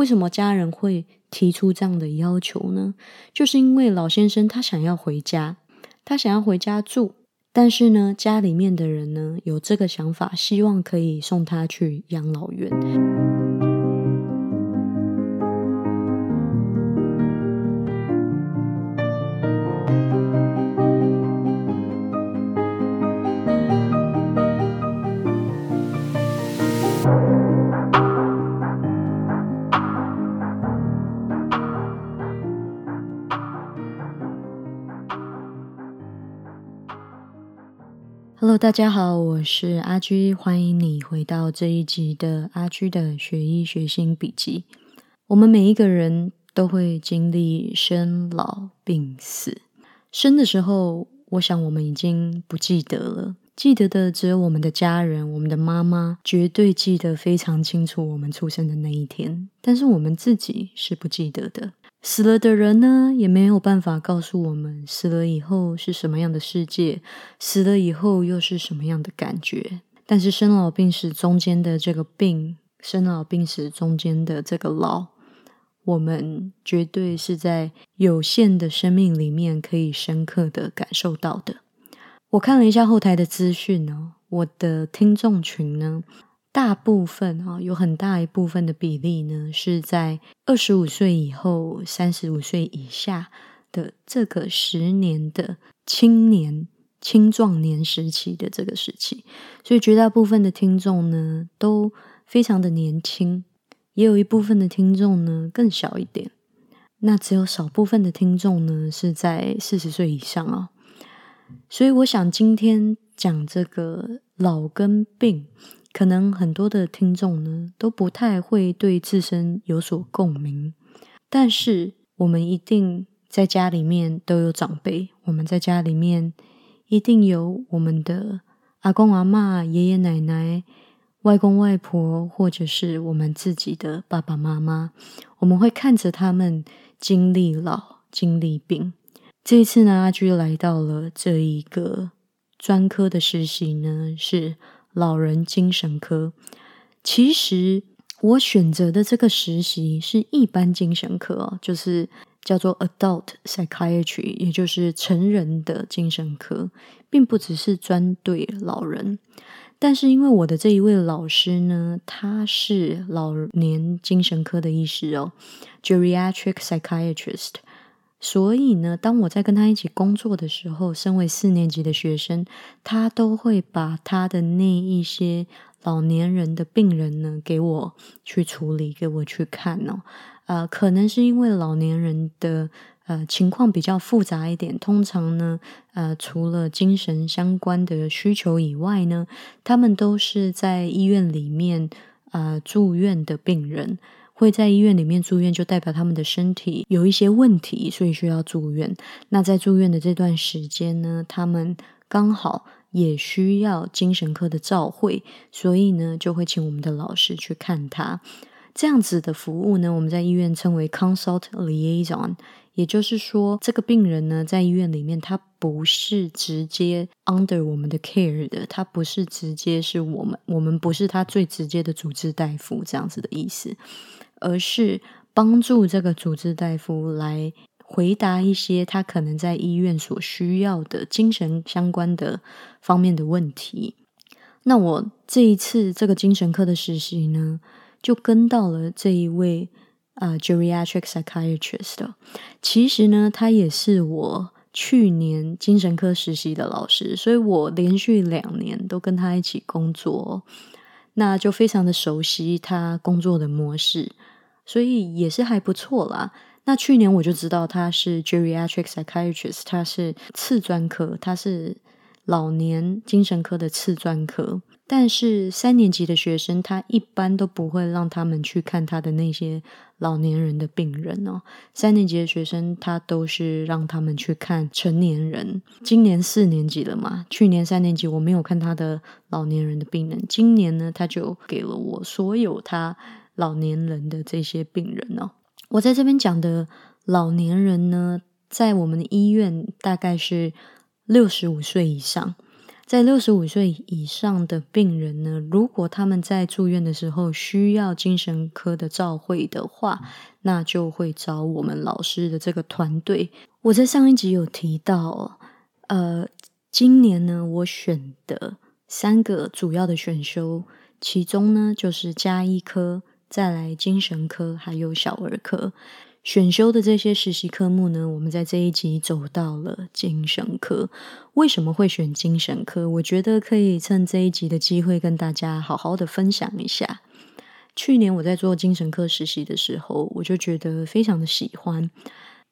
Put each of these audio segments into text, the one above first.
为什么家人会提出这样的要求呢？就是因为老先生他想要回家，他想要回家住，但是呢，家里面的人呢有这个想法，希望可以送他去养老院。Hello，大家好，我是阿居，欢迎你回到这一集的阿居的学医学新笔记。我们每一个人都会经历生老病死，生的时候，我想我们已经不记得了，记得的只有我们的家人，我们的妈妈绝对记得非常清楚我们出生的那一天，但是我们自己是不记得的。死了的人呢，也没有办法告诉我们死了以后是什么样的世界，死了以后又是什么样的感觉。但是生老病死中间的这个病，生老病死中间的这个老，我们绝对是在有限的生命里面可以深刻的感受到的。我看了一下后台的资讯呢，我的听众群呢。大部分啊，有很大一部分的比例呢，是在二十五岁以后、三十五岁以下的这个十年的青年、青壮年时期的这个时期，所以绝大部分的听众呢，都非常的年轻，也有一部分的听众呢更小一点，那只有少部分的听众呢是在四十岁以上啊，所以我想今天讲这个老跟病。可能很多的听众呢都不太会对自身有所共鸣，但是我们一定在家里面都有长辈，我们在家里面一定有我们的阿公阿妈、爷爷奶奶、外公外婆，或者是我们自己的爸爸妈妈，我们会看着他们经历老、经历病。这一次呢，阿居来到了这一个专科的实习呢，是。老人精神科，其实我选择的这个实习是一般精神科，就是叫做 adult psychiatry，也就是成人的精神科，并不只是专对老人。但是因为我的这一位老师呢，他是老年精神科的医师哦，geriatric psychiatrist。所以呢，当我在跟他一起工作的时候，身为四年级的学生，他都会把他的那一些老年人的病人呢，给我去处理，给我去看哦。呃，可能是因为老年人的呃情况比较复杂一点，通常呢，呃，除了精神相关的需求以外呢，他们都是在医院里面呃住院的病人。会在医院里面住院，就代表他们的身体有一些问题，所以需要住院。那在住院的这段时间呢，他们刚好也需要精神科的照会，所以呢，就会请我们的老师去看他。这样子的服务呢，我们在医院称为 consult liaison，也就是说，这个病人呢，在医院里面，他不是直接 under 我们的 care 的，他不是直接是我们，我们不是他最直接的主治大夫，这样子的意思。而是帮助这个主治大夫来回答一些他可能在医院所需要的精神相关的方面的问题。那我这一次这个精神科的实习呢，就跟到了这一位啊 geriatric psychiatrist。其实呢，他也是我去年精神科实习的老师，所以我连续两年都跟他一起工作，那就非常的熟悉他工作的模式。所以也是还不错啦。那去年我就知道他是 geriatric psychiatrist，他是次专科，他是老年精神科的次专科。但是三年级的学生，他一般都不会让他们去看他的那些老年人的病人哦。三年级的学生，他都是让他们去看成年人。今年四年级了嘛？去年三年级我没有看他的老年人的病人，今年呢，他就给了我所有他。老年人的这些病人哦，我在这边讲的老年人呢，在我们的医院大概是六十五岁以上。在六十五岁以上的病人呢，如果他们在住院的时候需要精神科的照会的话，那就会找我们老师的这个团队。我在上一集有提到，呃，今年呢，我选的三个主要的选修，其中呢就是加医科，再来精神科，还有小儿科。选修的这些实习科目呢，我们在这一集走到了精神科。为什么会选精神科？我觉得可以趁这一集的机会跟大家好好的分享一下。去年我在做精神科实习的时候，我就觉得非常的喜欢。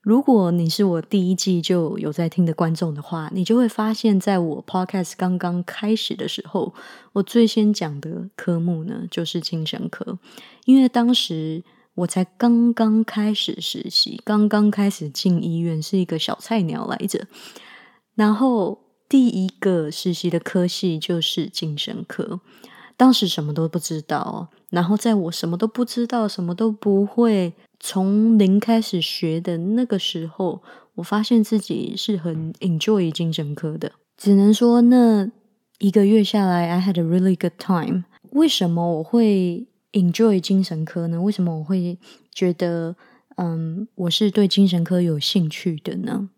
如果你是我第一季就有在听的观众的话，你就会发现，在我 podcast 刚刚开始的时候，我最先讲的科目呢就是精神科，因为当时。我才刚刚开始实习，刚刚开始进医院，是一个小菜鸟来着。然后第一个实习的科系就是精神科，当时什么都不知道。然后在我什么都不知道、什么都不会，从零开始学的那个时候，我发现自己是很 enjoy 精神科的。只能说那一个月下来，I had a really good time。为什么我会？Enjoy 精神科呢？为什么我会觉得嗯，我是对精神科有兴趣的呢？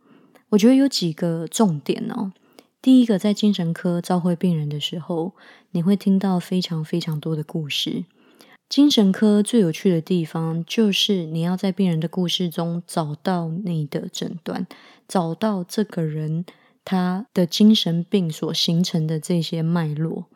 我觉得有几个重点哦。第一个，在精神科召会病人的时候，你会听到非常非常多的故事。精神科最有趣的地方，就是你要在病人的故事中找到你的诊断，找到这个人他的精神病所形成的这些脉络。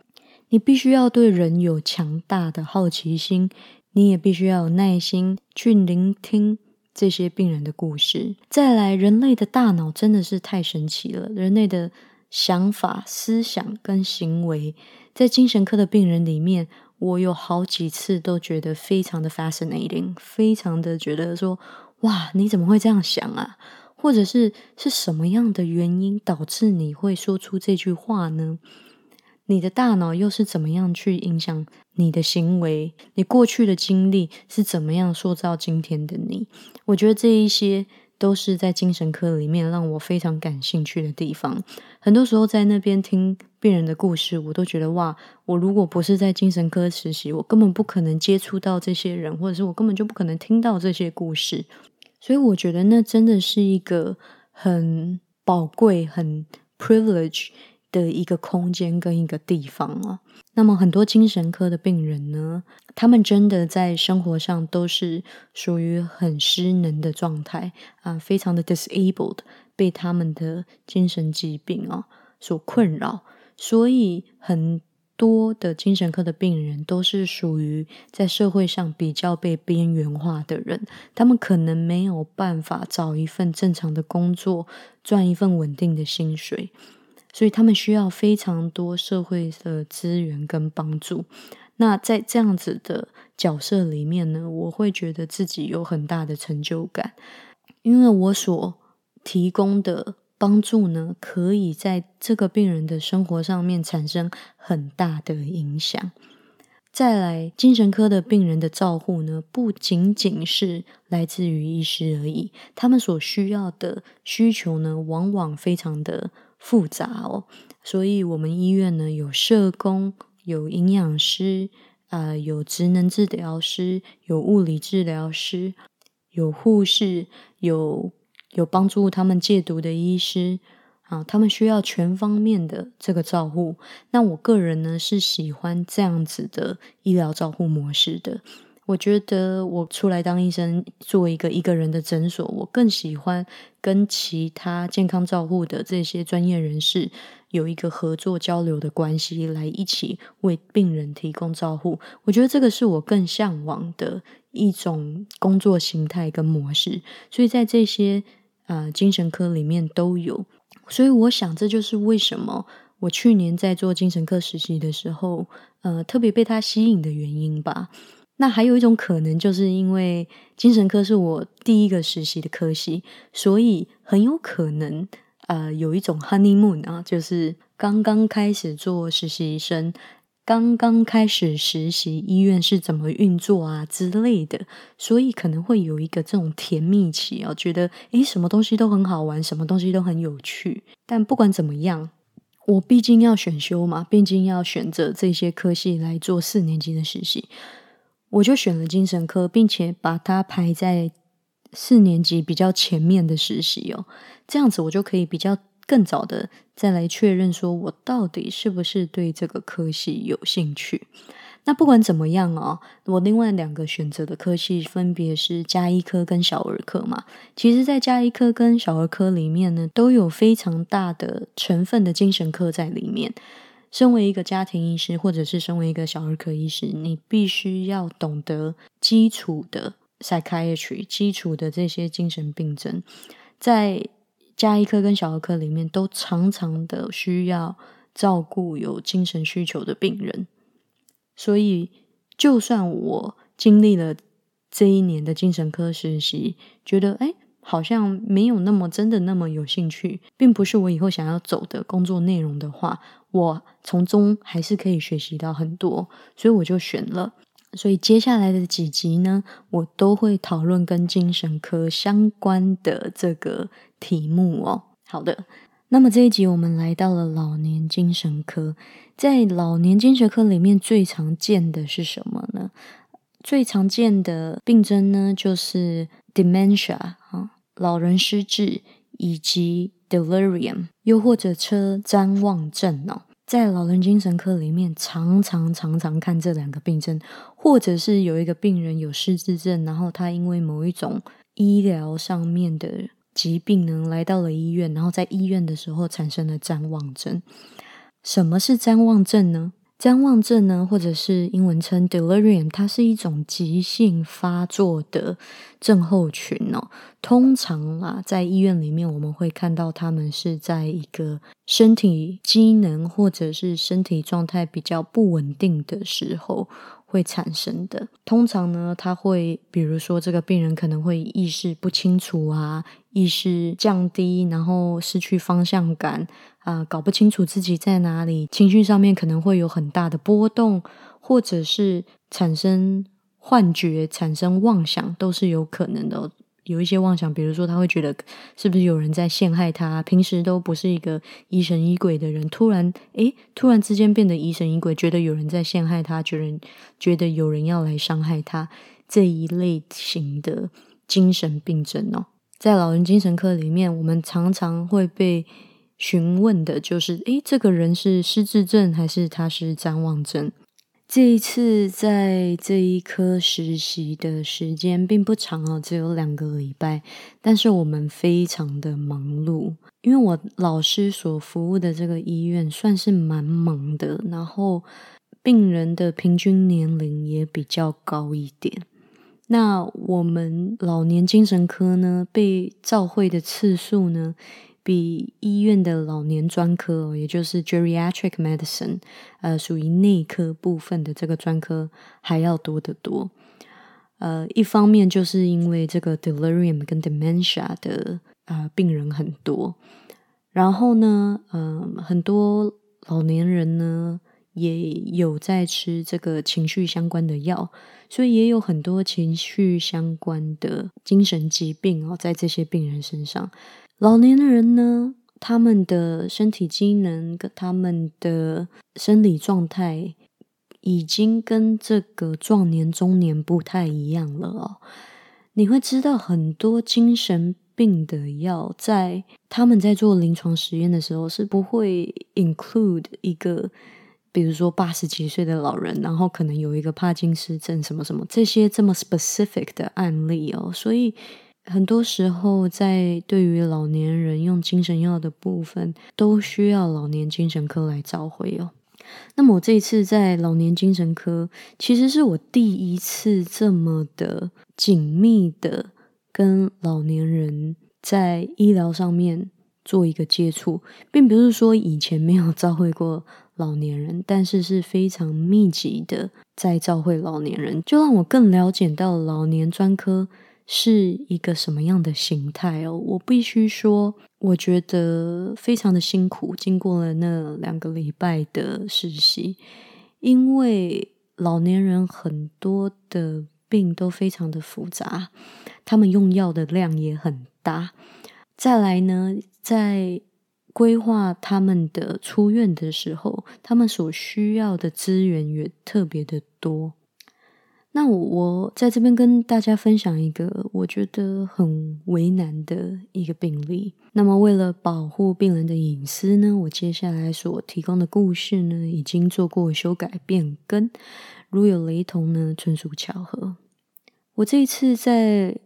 你必须要对人有强大的好奇心，你也必须要有耐心去聆听这些病人的故事。再来，人类的大脑真的是太神奇了，人类的想法、思想跟行为，在精神科的病人里面，我有好几次都觉得非常的 fascinating，非常的觉得说，哇，你怎么会这样想啊？或者是是什么样的原因导致你会说出这句话呢？你的大脑又是怎么样去影响你的行为？你过去的经历是怎么样塑造今天的你？我觉得这一些都是在精神科里面让我非常感兴趣的地方。很多时候在那边听病人的故事，我都觉得哇，我如果不是在精神科实习，我根本不可能接触到这些人，或者是我根本就不可能听到这些故事。所以我觉得那真的是一个很宝贵、很 privilege。的一个空间跟一个地方啊。那么很多精神科的病人呢，他们真的在生活上都是属于很失能的状态啊，非常的 disabled，被他们的精神疾病啊所困扰。所以很多的精神科的病人都是属于在社会上比较被边缘化的人，他们可能没有办法找一份正常的工作，赚一份稳定的薪水。所以他们需要非常多社会的资源跟帮助。那在这样子的角色里面呢，我会觉得自己有很大的成就感，因为我所提供的帮助呢，可以在这个病人的生活上面产生很大的影响。再来，精神科的病人的照护呢，不仅仅是来自于医师而已，他们所需要的需求呢，往往非常的。复杂哦，所以我们医院呢有社工、有营养师啊，有职能治疗师、有物理治疗师、有护士、有有帮助他们戒毒的医师啊，他们需要全方面的这个照护。那我个人呢是喜欢这样子的医疗照护模式的。我觉得我出来当医生，做一个一个人的诊所，我更喜欢跟其他健康照护的这些专业人士有一个合作交流的关系，来一起为病人提供照护。我觉得这个是我更向往的一种工作形态跟模式。所以在这些呃精神科里面都有。所以我想，这就是为什么我去年在做精神科实习的时候，呃，特别被他吸引的原因吧。那还有一种可能，就是因为精神科是我第一个实习的科系，所以很有可能，呃，有一种 honeymoon 啊，就是刚刚开始做实习生，刚刚开始实习医院是怎么运作啊之类的，所以可能会有一个这种甜蜜期啊，觉得诶，什么东西都很好玩，什么东西都很有趣。但不管怎么样。我毕竟要选修嘛，毕竟要选择这些科系来做四年级的实习，我就选了精神科，并且把它排在四年级比较前面的实习哦。这样子我就可以比较更早的再来确认，说我到底是不是对这个科系有兴趣。那不管怎么样哦，我另外两个选择的科系分别是加医科跟小儿科嘛。其实，在加医科跟小儿科里面呢，都有非常大的成分的精神科在里面。身为一个家庭医师，或者是身为一个小儿科医师，你必须要懂得基础的 psychiatry，基础的这些精神病症，在加医科跟小儿科里面，都常常的需要照顾有精神需求的病人。所以，就算我经历了这一年的精神科实习，觉得哎，好像没有那么真的那么有兴趣，并不是我以后想要走的工作内容的话，我从中还是可以学习到很多，所以我就选了。所以接下来的几集呢，我都会讨论跟精神科相关的这个题目哦。好的。那么这一集我们来到了老年精神科，在老年精神科里面最常见的是什么呢？最常见的病症呢，就是 dementia 啊，老人失智以及 delirium，又或者车谵妄症哦。在老人精神科里面，常常常常看这两个病症，或者是有一个病人有失智症，然后他因为某一种医疗上面的。疾病呢，来到了医院，然后在医院的时候产生了谵妄症。什么是谵妄症呢？谵妄症呢，或者是英文称 delirium，它是一种急性发作的症候群哦。通常啊，在医院里面，我们会看到他们是在一个身体机能或者是身体状态比较不稳定的时候。会产生的，通常呢，他会比如说这个病人可能会意识不清楚啊，意识降低，然后失去方向感啊，搞不清楚自己在哪里，情绪上面可能会有很大的波动，或者是产生幻觉、产生妄想，都是有可能的。有一些妄想，比如说他会觉得是不是有人在陷害他？平时都不是一个疑神疑鬼的人，突然诶，突然之间变得疑神疑鬼，觉得有人在陷害他，觉得觉得有人要来伤害他这一类型的精神病症哦，在老人精神科里面，我们常常会被询问的就是：诶，这个人是失智症还是他是谵妄症？这一次在这一科实习的时间并不长哦，只有两个礼拜。但是我们非常的忙碌，因为我老师所服务的这个医院算是蛮忙的，然后病人的平均年龄也比较高一点。那我们老年精神科呢，被召会的次数呢？比医院的老年专科，也就是 geriatric medicine，呃，属于内科部分的这个专科还要多得多。呃，一方面就是因为这个 delirium 跟 dementia 的呃病人很多，然后呢，嗯，很多老年人呢也有在吃这个情绪相关的药，所以也有很多情绪相关的精神疾病哦，在这些病人身上。老年人呢，他们的身体机能跟他们的生理状态，已经跟这个壮年中年不太一样了哦。你会知道很多精神病的药，在他们在做临床实验的时候，是不会 include 一个，比如说八十几岁的老人，然后可能有一个帕金斯症什么什么这些这么 specific 的案例哦，所以。很多时候，在对于老年人用精神药的部分，都需要老年精神科来召回哦。那么我这一次在老年精神科，其实是我第一次这么的紧密的跟老年人在医疗上面做一个接触，并不是说以前没有召会过老年人，但是是非常密集的在召会老年人，就让我更了解到老年专科。是一个什么样的形态哦？我必须说，我觉得非常的辛苦。经过了那两个礼拜的实习，因为老年人很多的病都非常的复杂，他们用药的量也很大。再来呢，在规划他们的出院的时候，他们所需要的资源也特别的多。那我在这边跟大家分享一个我觉得很为难的一个病例。那么为了保护病人的隐私呢，我接下来所提供的故事呢，已经做过修改变更，如有雷同呢，纯属巧合。我这一次在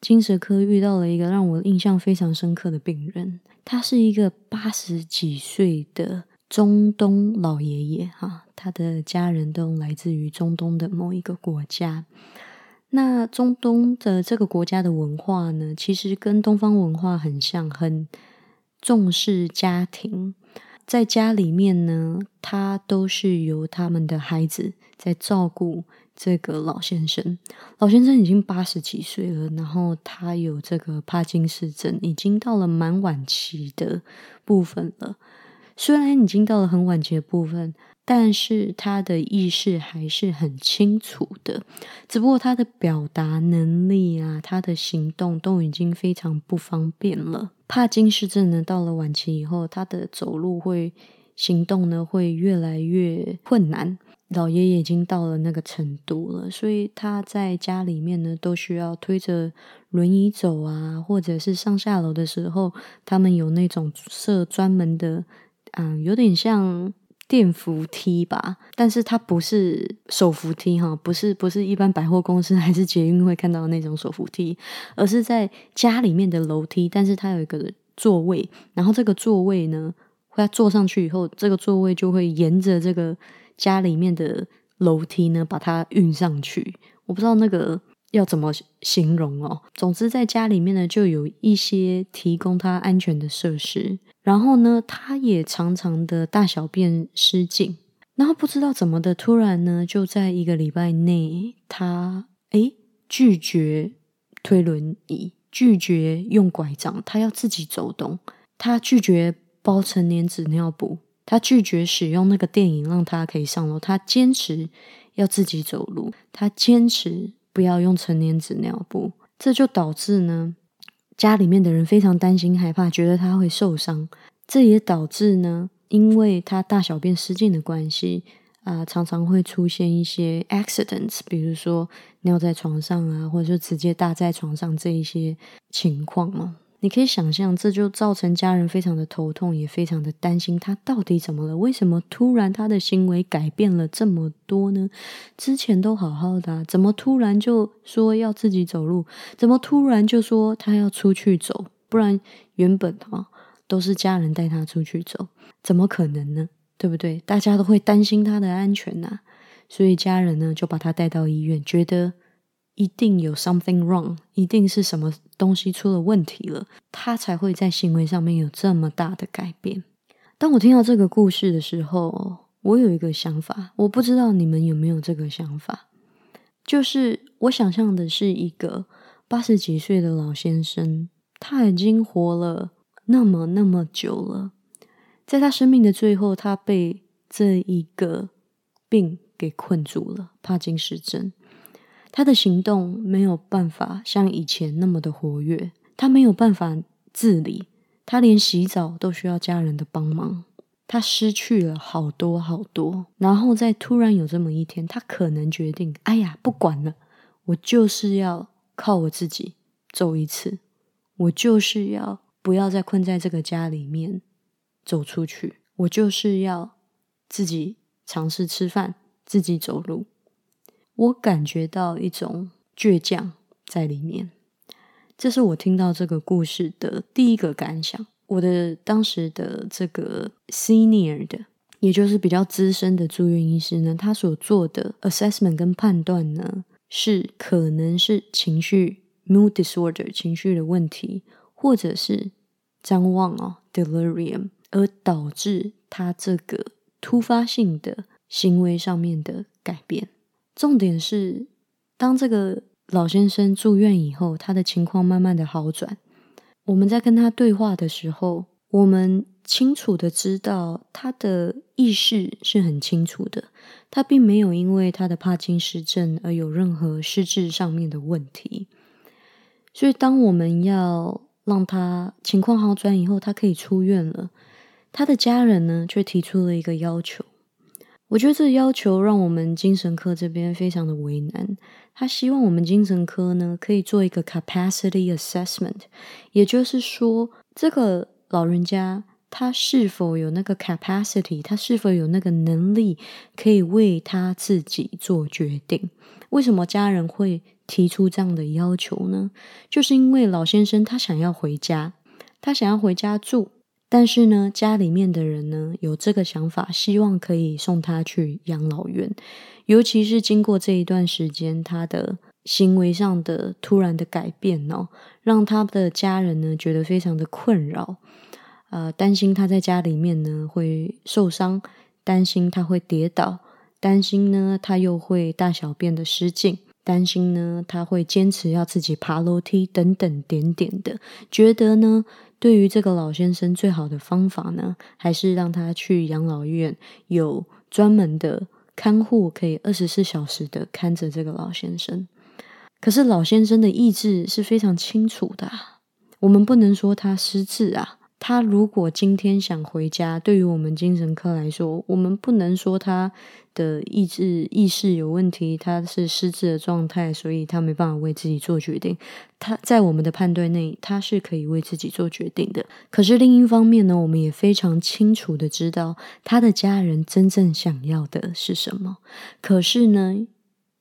精神科遇到了一个让我印象非常深刻的病人，他是一个八十几岁的中东老爷爷哈。他的家人都来自于中东的某一个国家。那中东的这个国家的文化呢，其实跟东方文化很像，很重视家庭。在家里面呢，他都是由他们的孩子在照顾这个老先生。老先生已经八十几岁了，然后他有这个帕金斯症，已经到了蛮晚期的部分了。虽然已经到了很晚期的部分。但是他的意识还是很清楚的，只不过他的表达能力啊，他的行动都已经非常不方便了。帕金氏症呢，到了晚期以后，他的走路会、行动呢会越来越困难。老爷爷已经到了那个程度了，所以他在家里面呢，都需要推着轮椅走啊，或者是上下楼的时候，他们有那种设专门的，嗯，有点像。电扶梯吧，但是它不是手扶梯哈，不是不是一般百货公司还是捷运会看到的那种手扶梯，而是在家里面的楼梯，但是它有一个座位，然后这个座位呢，会坐上去以后，这个座位就会沿着这个家里面的楼梯呢，把它运上去。我不知道那个要怎么形容哦。总之，在家里面呢，就有一些提供他安全的设施。然后呢，他也常常的大小便失禁，然后不知道怎么的，突然呢，就在一个礼拜内，他诶拒绝推轮椅，拒绝用拐杖，他要自己走动，他拒绝包成年纸尿布，他拒绝使用那个电影让他可以上楼，他坚持要自己走路，他坚持不要用成年纸尿布，这就导致呢。家里面的人非常担心害怕，觉得他会受伤，这也导致呢，因为他大小便失禁的关系啊，常常会出现一些 accidents，比如说尿在床上啊，或者说直接搭在床上这一些情况嘛。你可以想象，这就造成家人非常的头痛，也非常的担心他到底怎么了？为什么突然他的行为改变了这么多呢？之前都好好的，怎么突然就说要自己走路？怎么突然就说他要出去走？不然原本啊都是家人带他出去走，怎么可能呢？对不对？大家都会担心他的安全呐，所以家人呢就把他带到医院，觉得。一定有 something wrong，一定是什么东西出了问题了，他才会在行为上面有这么大的改变。当我听到这个故事的时候，我有一个想法，我不知道你们有没有这个想法，就是我想象的是一个八十几岁的老先生，他已经活了那么那么久了，在他生命的最后，他被这一个病给困住了——帕金氏症。他的行动没有办法像以前那么的活跃，他没有办法自理，他连洗澡都需要家人的帮忙，他失去了好多好多。然后在突然有这么一天，他可能决定：哎呀，不管了，我就是要靠我自己走一次，我就是要不要再困在这个家里面走出去，我就是要自己尝试吃饭，自己走路。我感觉到一种倔强在里面，这是我听到这个故事的第一个感想。我的当时的这个 senior 的，也就是比较资深的住院医师呢，他所做的 assessment 跟判断呢，是可能是情绪 mood disorder 情绪的问题，或者是张望哦 delirium，而导致他这个突发性的行为上面的改变。重点是，当这个老先生住院以后，他的情况慢慢的好转。我们在跟他对话的时候，我们清楚的知道他的意识是很清楚的，他并没有因为他的帕金失症而有任何失智上面的问题。所以，当我们要让他情况好转以后，他可以出院了，他的家人呢却提出了一个要求。我觉得这要求让我们精神科这边非常的为难。他希望我们精神科呢可以做一个 capacity assessment，也就是说，这个老人家他是否有那个 capacity，他是否有那个能力可以为他自己做决定？为什么家人会提出这样的要求呢？就是因为老先生他想要回家，他想要回家住。但是呢，家里面的人呢有这个想法，希望可以送他去养老院。尤其是经过这一段时间，他的行为上的突然的改变哦，让他的家人呢觉得非常的困扰。呃，担心他在家里面呢会受伤，担心他会跌倒，担心呢他又会大小便的失禁，担心呢他会坚持要自己爬楼梯等等点点的，觉得呢。对于这个老先生，最好的方法呢，还是让他去养老院，有专门的看护，可以二十四小时的看着这个老先生。可是老先生的意志是非常清楚的，我们不能说他失智啊。他如果今天想回家，对于我们精神科来说，我们不能说他的意志意识有问题，他是失智的状态，所以他没办法为自己做决定。他在我们的判断内，他是可以为自己做决定的。可是另一方面呢，我们也非常清楚的知道他的家人真正想要的是什么。可是呢，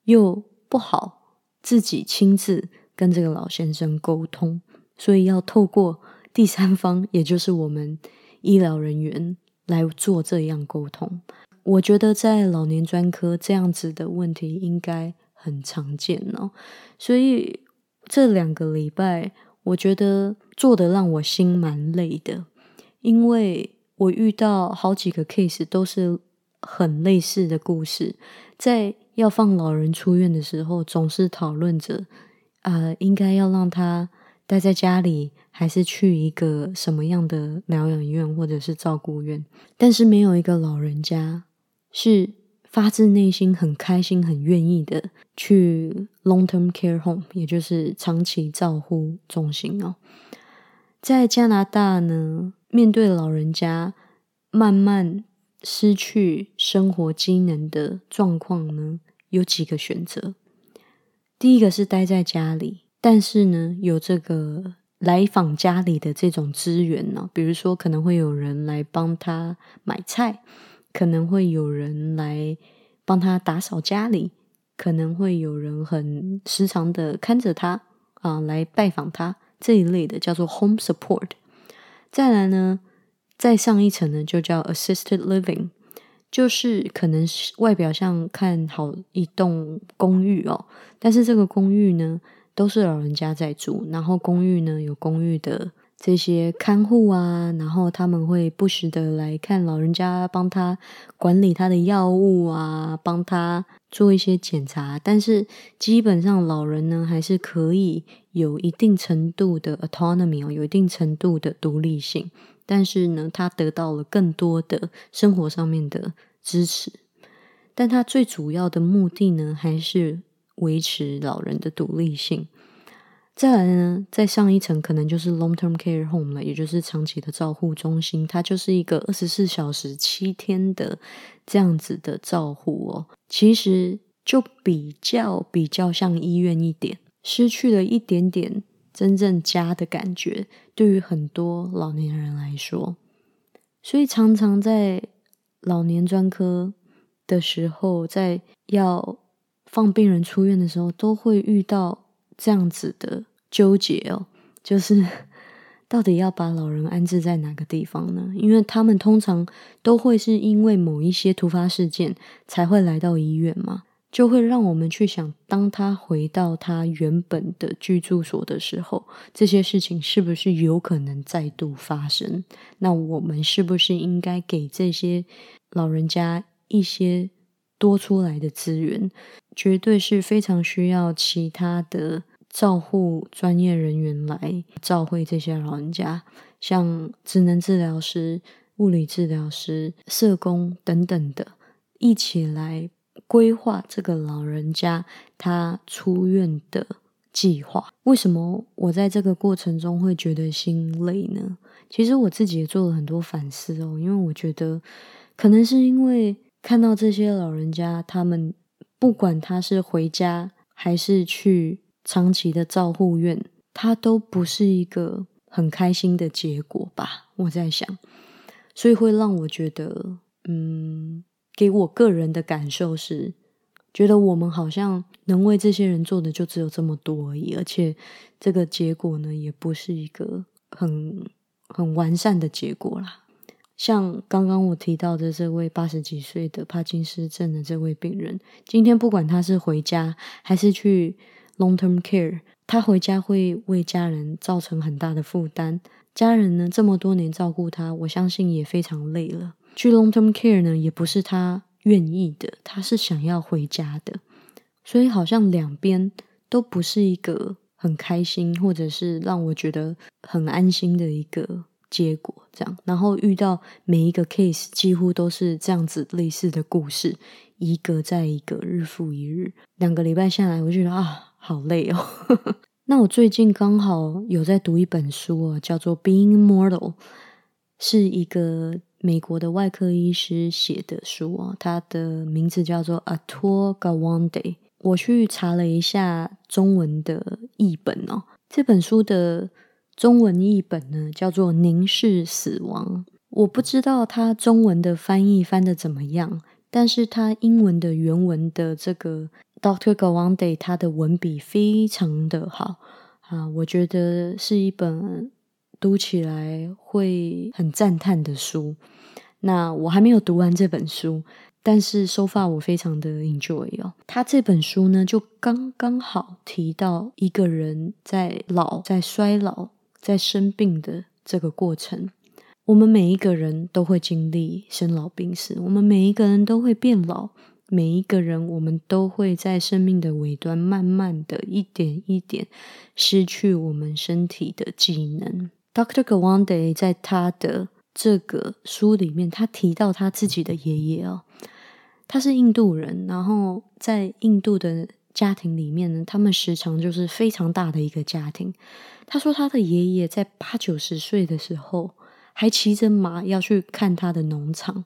又不好自己亲自跟这个老先生沟通，所以要透过。第三方，也就是我们医疗人员来做这样沟通。我觉得在老年专科这样子的问题应该很常见哦。所以这两个礼拜，我觉得做的让我心蛮累的，因为我遇到好几个 case 都是很类似的故事。在要放老人出院的时候，总是讨论着啊，应该要让他。待在家里，还是去一个什么样的疗养院或者是照顾院？但是没有一个老人家是发自内心很开心、很愿意的去 long term care home，也就是长期照护中心哦。在加拿大呢，面对老人家慢慢失去生活机能的状况呢，有几个选择。第一个是待在家里。但是呢，有这个来访家里的这种资源呢，比如说可能会有人来帮他买菜，可能会有人来帮他打扫家里，可能会有人很时常的看着他啊，来拜访他这一类的叫做 home support。再来呢，再上一层呢，就叫 assisted living，就是可能是外表像看好一栋公寓哦，但是这个公寓呢。都是老人家在住，然后公寓呢有公寓的这些看护啊，然后他们会不时的来看老人家，帮他管理他的药物啊，帮他做一些检查。但是基本上老人呢还是可以有一定程度的 autonomy 哦，有一定程度的独立性。但是呢，他得到了更多的生活上面的支持。但他最主要的目的呢，还是。维持老人的独立性，再来呢，再上一层可能就是 long term care home 了，也就是长期的照护中心，它就是一个二十四小时七天的这样子的照护哦。其实就比较比较像医院一点，失去了一点点真正家的感觉，对于很多老年人来说，所以常常在老年专科的时候，在要。放病人出院的时候，都会遇到这样子的纠结哦，就是 到底要把老人安置在哪个地方呢？因为他们通常都会是因为某一些突发事件才会来到医院嘛，就会让我们去想，当他回到他原本的居住所的时候，这些事情是不是有可能再度发生？那我们是不是应该给这些老人家一些多出来的资源？绝对是非常需要其他的照护专业人员来照会这些老人家，像职能治疗师、物理治疗师、社工等等的，一起来规划这个老人家他出院的计划。为什么我在这个过程中会觉得心累呢？其实我自己也做了很多反思哦，因为我觉得可能是因为看到这些老人家，他们不管他是回家还是去长期的照护院，他都不是一个很开心的结果吧。我在想，所以会让我觉得，嗯，给我个人的感受是。觉得我们好像能为这些人做的就只有这么多而已，而且这个结果呢，也不是一个很很完善的结果啦。像刚刚我提到的这位八十几岁的帕金斯症的这位病人，今天不管他是回家还是去 long term care，他回家会为家人造成很大的负担。家人呢这么多年照顾他，我相信也非常累了。去 long term care 呢，也不是他。愿意的，他是想要回家的，所以好像两边都不是一个很开心，或者是让我觉得很安心的一个结果。这样，然后遇到每一个 case，几乎都是这样子类似的故事，一个再一个，日复一日。两个礼拜下来，我觉得啊，好累哦。那我最近刚好有在读一本书啊，叫做《Being Mortal》，是一个。美国的外科医师写的书啊，他的名字叫做 Atul Gawande。我去查了一下中文的译本哦，这本书的中文译本呢叫做《凝视死亡》。我不知道他中文的翻译翻的怎么样，但是他英文的原文的这个 Doctor Gawande 他的文笔非常的好啊，我觉得是一本读起来会很赞叹的书。那我还没有读完这本书，但是收发我非常的 enjoy 哦。他这本书呢，就刚刚好提到一个人在老、在衰老、在生病的这个过程。我们每一个人都会经历生老病死，我们每一个人都会变老，每一个人我们都会在生命的尾端，慢慢的一点一点失去我们身体的技能。Dr. Gawande 在他的这个书里面，他提到他自己的爷爷哦，他是印度人，然后在印度的家庭里面呢，他们时常就是非常大的一个家庭。他说他的爷爷在八九十岁的时候，还骑着马要去看他的农场。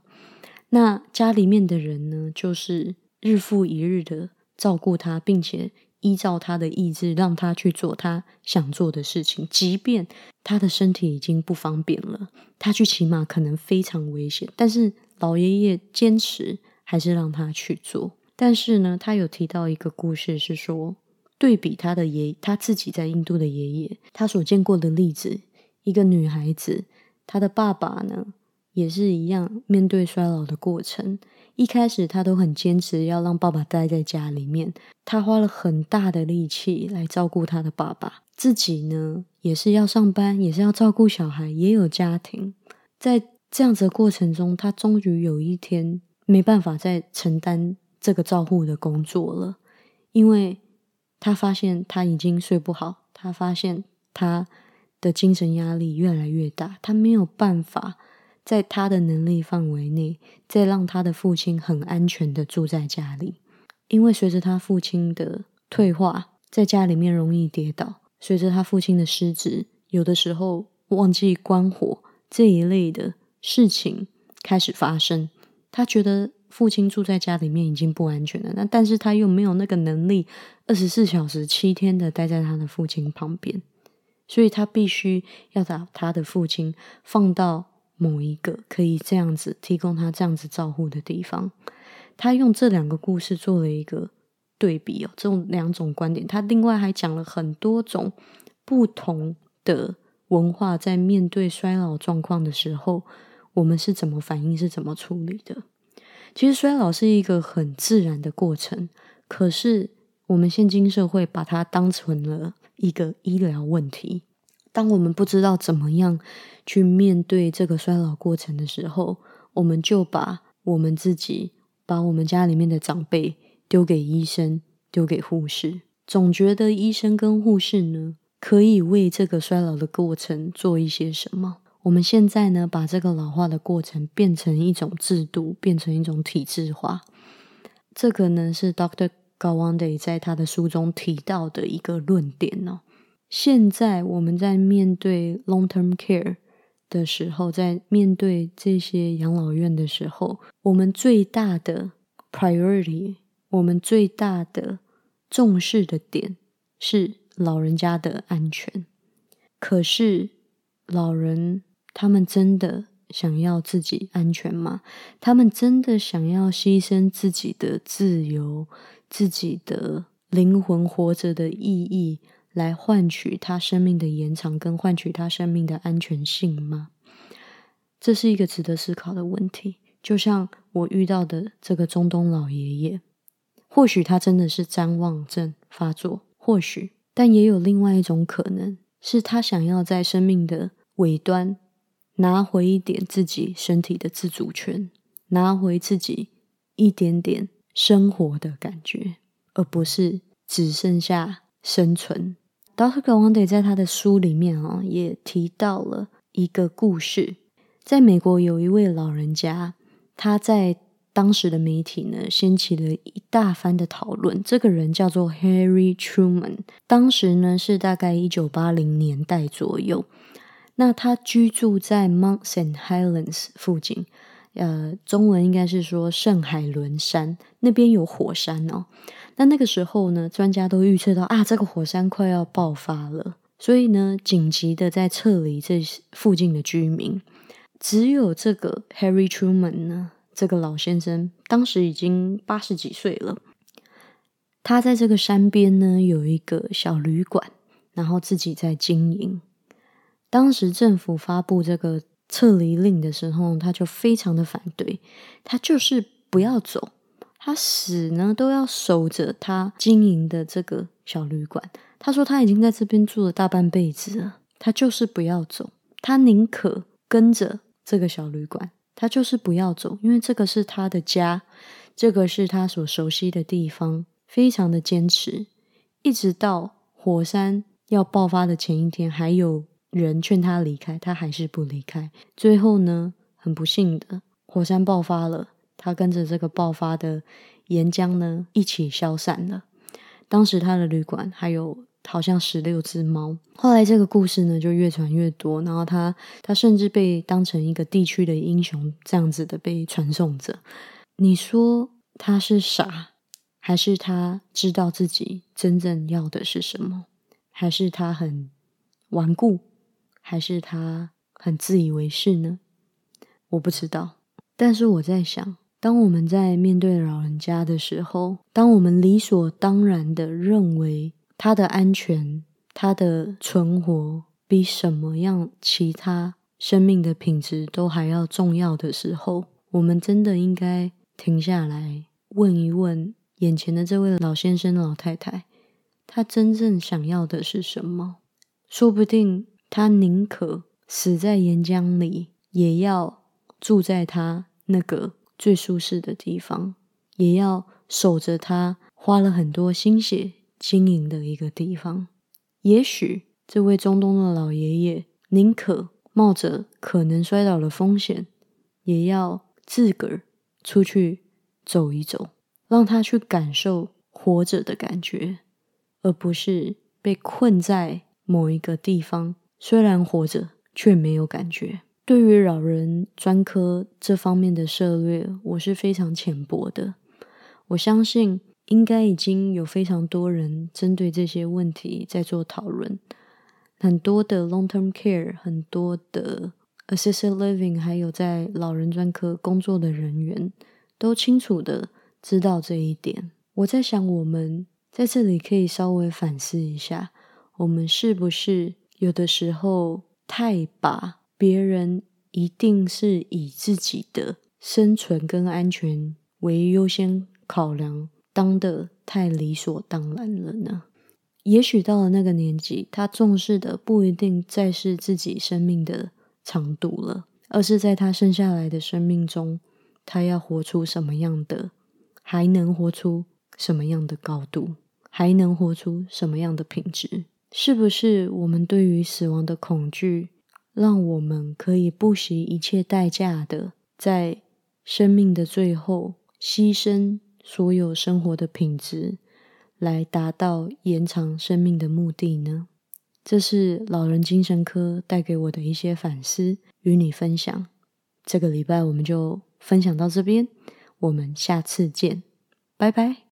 那家里面的人呢，就是日复一日的照顾他，并且。依照他的意志，让他去做他想做的事情，即便他的身体已经不方便了，他去骑马可能非常危险，但是老爷爷坚持还是让他去做。但是呢，他有提到一个故事，是说对比他的爷他自己在印度的爷爷，他所见过的例子，一个女孩子，她的爸爸呢也是一样，面对衰老的过程。一开始他都很坚持要让爸爸待在家里面，他花了很大的力气来照顾他的爸爸，自己呢也是要上班，也是要照顾小孩，也有家庭。在这样子的过程中，他终于有一天没办法再承担这个照顾的工作了，因为他发现他已经睡不好，他发现他的精神压力越来越大，他没有办法。在他的能力范围内，再让他的父亲很安全的住在家里，因为随着他父亲的退化，在家里面容易跌倒，随着他父亲的失职，有的时候忘记关火这一类的事情开始发生。他觉得父亲住在家里面已经不安全了，那但是他又没有那个能力，二十四小时七天的待在他的父亲旁边，所以他必须要把他的父亲放到。某一个可以这样子提供他这样子照护的地方，他用这两个故事做了一个对比哦，这种两种观点，他另外还讲了很多种不同的文化在面对衰老状况的时候，我们是怎么反应，是怎么处理的。其实衰老是一个很自然的过程，可是我们现今社会把它当成了一个医疗问题。当我们不知道怎么样去面对这个衰老过程的时候，我们就把我们自己、把我们家里面的长辈丢给医生、丢给护士，总觉得医生跟护士呢可以为这个衰老的过程做一些什么。我们现在呢，把这个老化的过程变成一种制度，变成一种体制化。这个呢是 Doctor Gawande 在他的书中提到的一个论点哦。现在我们在面对 long-term care 的时候，在面对这些养老院的时候，我们最大的 priority，我们最大的重视的点是老人家的安全。可是老人他们真的想要自己安全吗？他们真的想要牺牲自己的自由、自己的灵魂活着的意义？来换取他生命的延长，跟换取他生命的安全性吗？这是一个值得思考的问题。就像我遇到的这个中东老爷爷，或许他真的是谵妄症发作，或许，但也有另外一种可能，是他想要在生命的尾端拿回一点自己身体的自主权，拿回自己一点点生活的感觉，而不是只剩下。生存，Dr. g a w a n d 在他的书里面啊，也提到了一个故事。在美国有一位老人家，他在当时的媒体呢，掀起了一大番的讨论。这个人叫做 Harry Truman，当时呢是大概一九八零年代左右。那他居住在 Mount Saint Helens 附近，呃，中文应该是说圣海伦山那边有火山哦。那那个时候呢，专家都预测到啊，这个火山快要爆发了，所以呢，紧急的在撤离这附近的居民。只有这个 Harry Truman 呢，这个老先生当时已经八十几岁了，他在这个山边呢有一个小旅馆，然后自己在经营。当时政府发布这个撤离令的时候，他就非常的反对，他就是不要走。他死呢都要守着他经营的这个小旅馆。他说他已经在这边住了大半辈子了，他就是不要走，他宁可跟着这个小旅馆，他就是不要走，因为这个是他的家，这个是他所熟悉的地方，非常的坚持。一直到火山要爆发的前一天，还有人劝他离开，他还是不离开。最后呢，很不幸的，火山爆发了。他跟着这个爆发的岩浆呢一起消散了。当时他的旅馆还有好像十六只猫。后来这个故事呢就越传越多，然后他他甚至被当成一个地区的英雄这样子的被传颂着。你说他是傻，还是他知道自己真正要的是什么？还是他很顽固？还是他很自以为是呢？我不知道，但是我在想。当我们在面对老人家的时候，当我们理所当然的认为他的安全、他的存活比什么样其他生命的品质都还要重要的时候，我们真的应该停下来问一问眼前的这位老先生、老太太，他真正想要的是什么？说不定他宁可死在岩浆里，也要住在他那个。最舒适的地方，也要守着他花了很多心血经营的一个地方。也许这位中东的老爷爷宁可冒着可能摔倒的风险，也要自个儿出去走一走，让他去感受活着的感觉，而不是被困在某一个地方，虽然活着却没有感觉。对于老人专科这方面的涉略，我是非常浅薄的。我相信应该已经有非常多人针对这些问题在做讨论。很多的 long-term care，很多的 assisted living，还有在老人专科工作的人员，都清楚的知道这一点。我在想，我们在这里可以稍微反思一下，我们是不是有的时候太把。别人一定是以自己的生存跟安全为优先考量，当的太理所当然了呢？也许到了那个年纪，他重视的不一定再是自己生命的长度了，而是在他剩下来的生命中，他要活出什么样的，还能活出什么样的高度，还能活出什么样的品质？是不是我们对于死亡的恐惧？让我们可以不惜一切代价的，在生命的最后牺牲所有生活的品质，来达到延长生命的目的呢？这是老人精神科带给我的一些反思，与你分享。这个礼拜我们就分享到这边，我们下次见，拜拜。